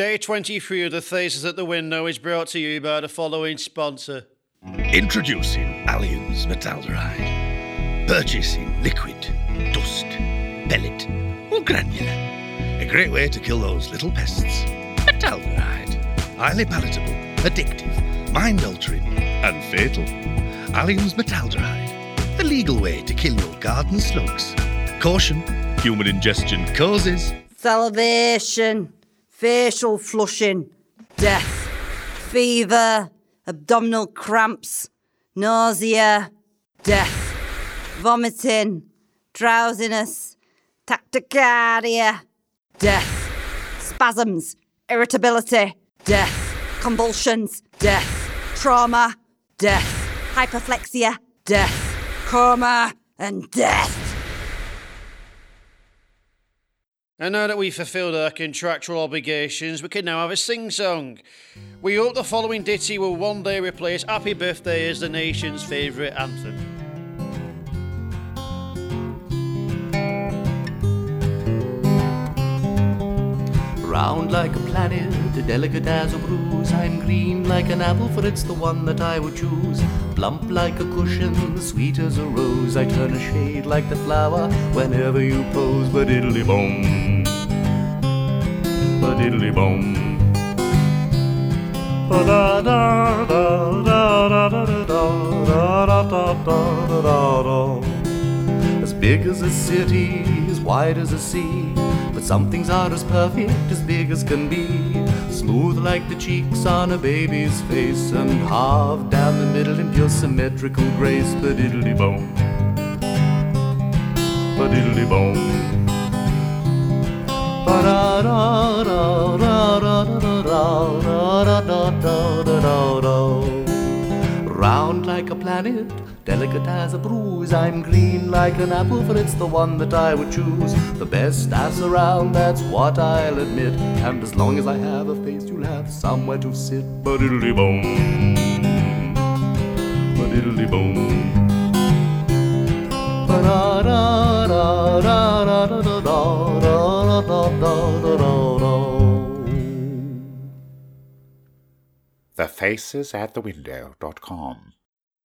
Day 23 of the Faces at the Window is brought to you by the following sponsor. Introducing Allianz Metaldehyde. Purchasing liquid, dust, pellet, or granular. A great way to kill those little pests. Metaldehyde. Highly palatable, addictive, mind altering, and fatal. Allianz Metaldehyde. The legal way to kill your garden slugs. Caution, human ingestion causes salivation, facial flushing, death, fever, abdominal cramps, nausea, death, vomiting, drowsiness, tachycardia, death, spasms, irritability, death, convulsions, death, trauma, death, hyperreflexia, death, coma, and death. And now that we've fulfilled our contractual obligations, we can now have a sing song. We hope the following ditty will one day replace Happy Birthday as the nation's favourite anthem. Round like a planet, delicate as a bruise. I'm green like an apple, for it's the one that I would choose. Plump like a cushion, sweet as a rose. I turn a shade like the flower whenever you pose. But diddly boom, but diddly boom. Ba da da da da da da da da da da da da. da. As big as a city, as wide as a sea. But some things are as perfect, as big as can be. Smooth like the cheeks on a baby's face, and halved down the middle in pure symmetrical grace. But diddly bone, but diddly bone. Da da da da da da. Round like a planet, delicate as a bruise. I'm green like an apple, for it's the one that I would choose. The best ass around, that's what I'll admit. And as long as I have a face, you'll have somewhere to sit. But diddly boom, but diddly boom. Ba da da da da da da da da Thefacesatthewindow.com.